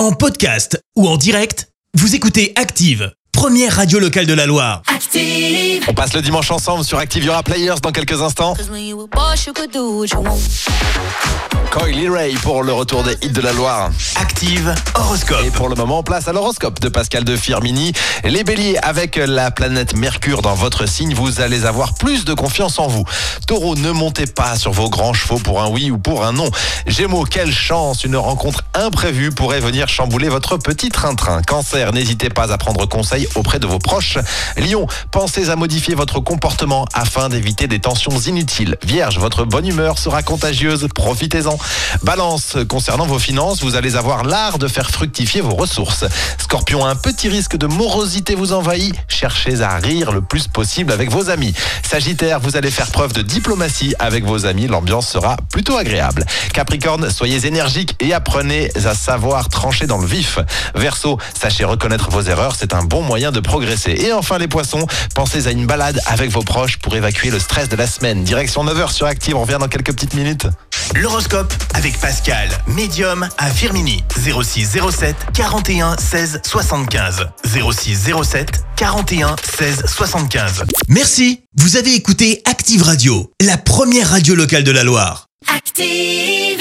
En podcast ou en direct, vous écoutez Active, première radio locale de la Loire. Active. On passe le dimanche ensemble sur Active. Il y aura Players dans quelques instants. Coily Ray pour le retour des hits de la Loire. Active horoscope. Et pour le moment, place à l'horoscope de Pascal de Firmini. Les béliers, avec la planète Mercure dans votre signe, vous allez avoir plus de confiance en vous. Taureau, ne montez pas sur vos grands chevaux pour un oui ou pour un non. Gémeaux, quelle chance, une rencontre imprévue pourrait venir chambouler votre petit train-train. Cancer, n'hésitez pas à prendre conseil auprès de vos proches. Lion, pensez à modifier votre comportement afin d'éviter des tensions inutiles. Vierge, votre bonne humeur sera contagieuse, profitez-en. Balance, concernant vos finances, vous allez avoir l'art de faire fructifier vos ressources. Scorpion, un petit risque de morosité vous envahit. Cherchez à rire le plus possible avec vos amis. Sagittaire, vous allez faire preuve de diplomatie avec vos amis. L'ambiance sera plutôt agréable. Capricorne, soyez énergique et apprenez à savoir trancher dans le vif. Verseau, sachez reconnaître vos erreurs. C'est un bon moyen de progresser. Et enfin, les poissons, pensez à une balade avec vos proches pour évacuer le stress de la semaine. Direction 9h sur Active. On revient dans quelques petites minutes. L'horoscope avec Pascal, médium à Firmini. 06 07 41 16 75. 06 07 41 16 75. Merci. Vous avez écouté Active Radio, la première radio locale de la Loire. Active.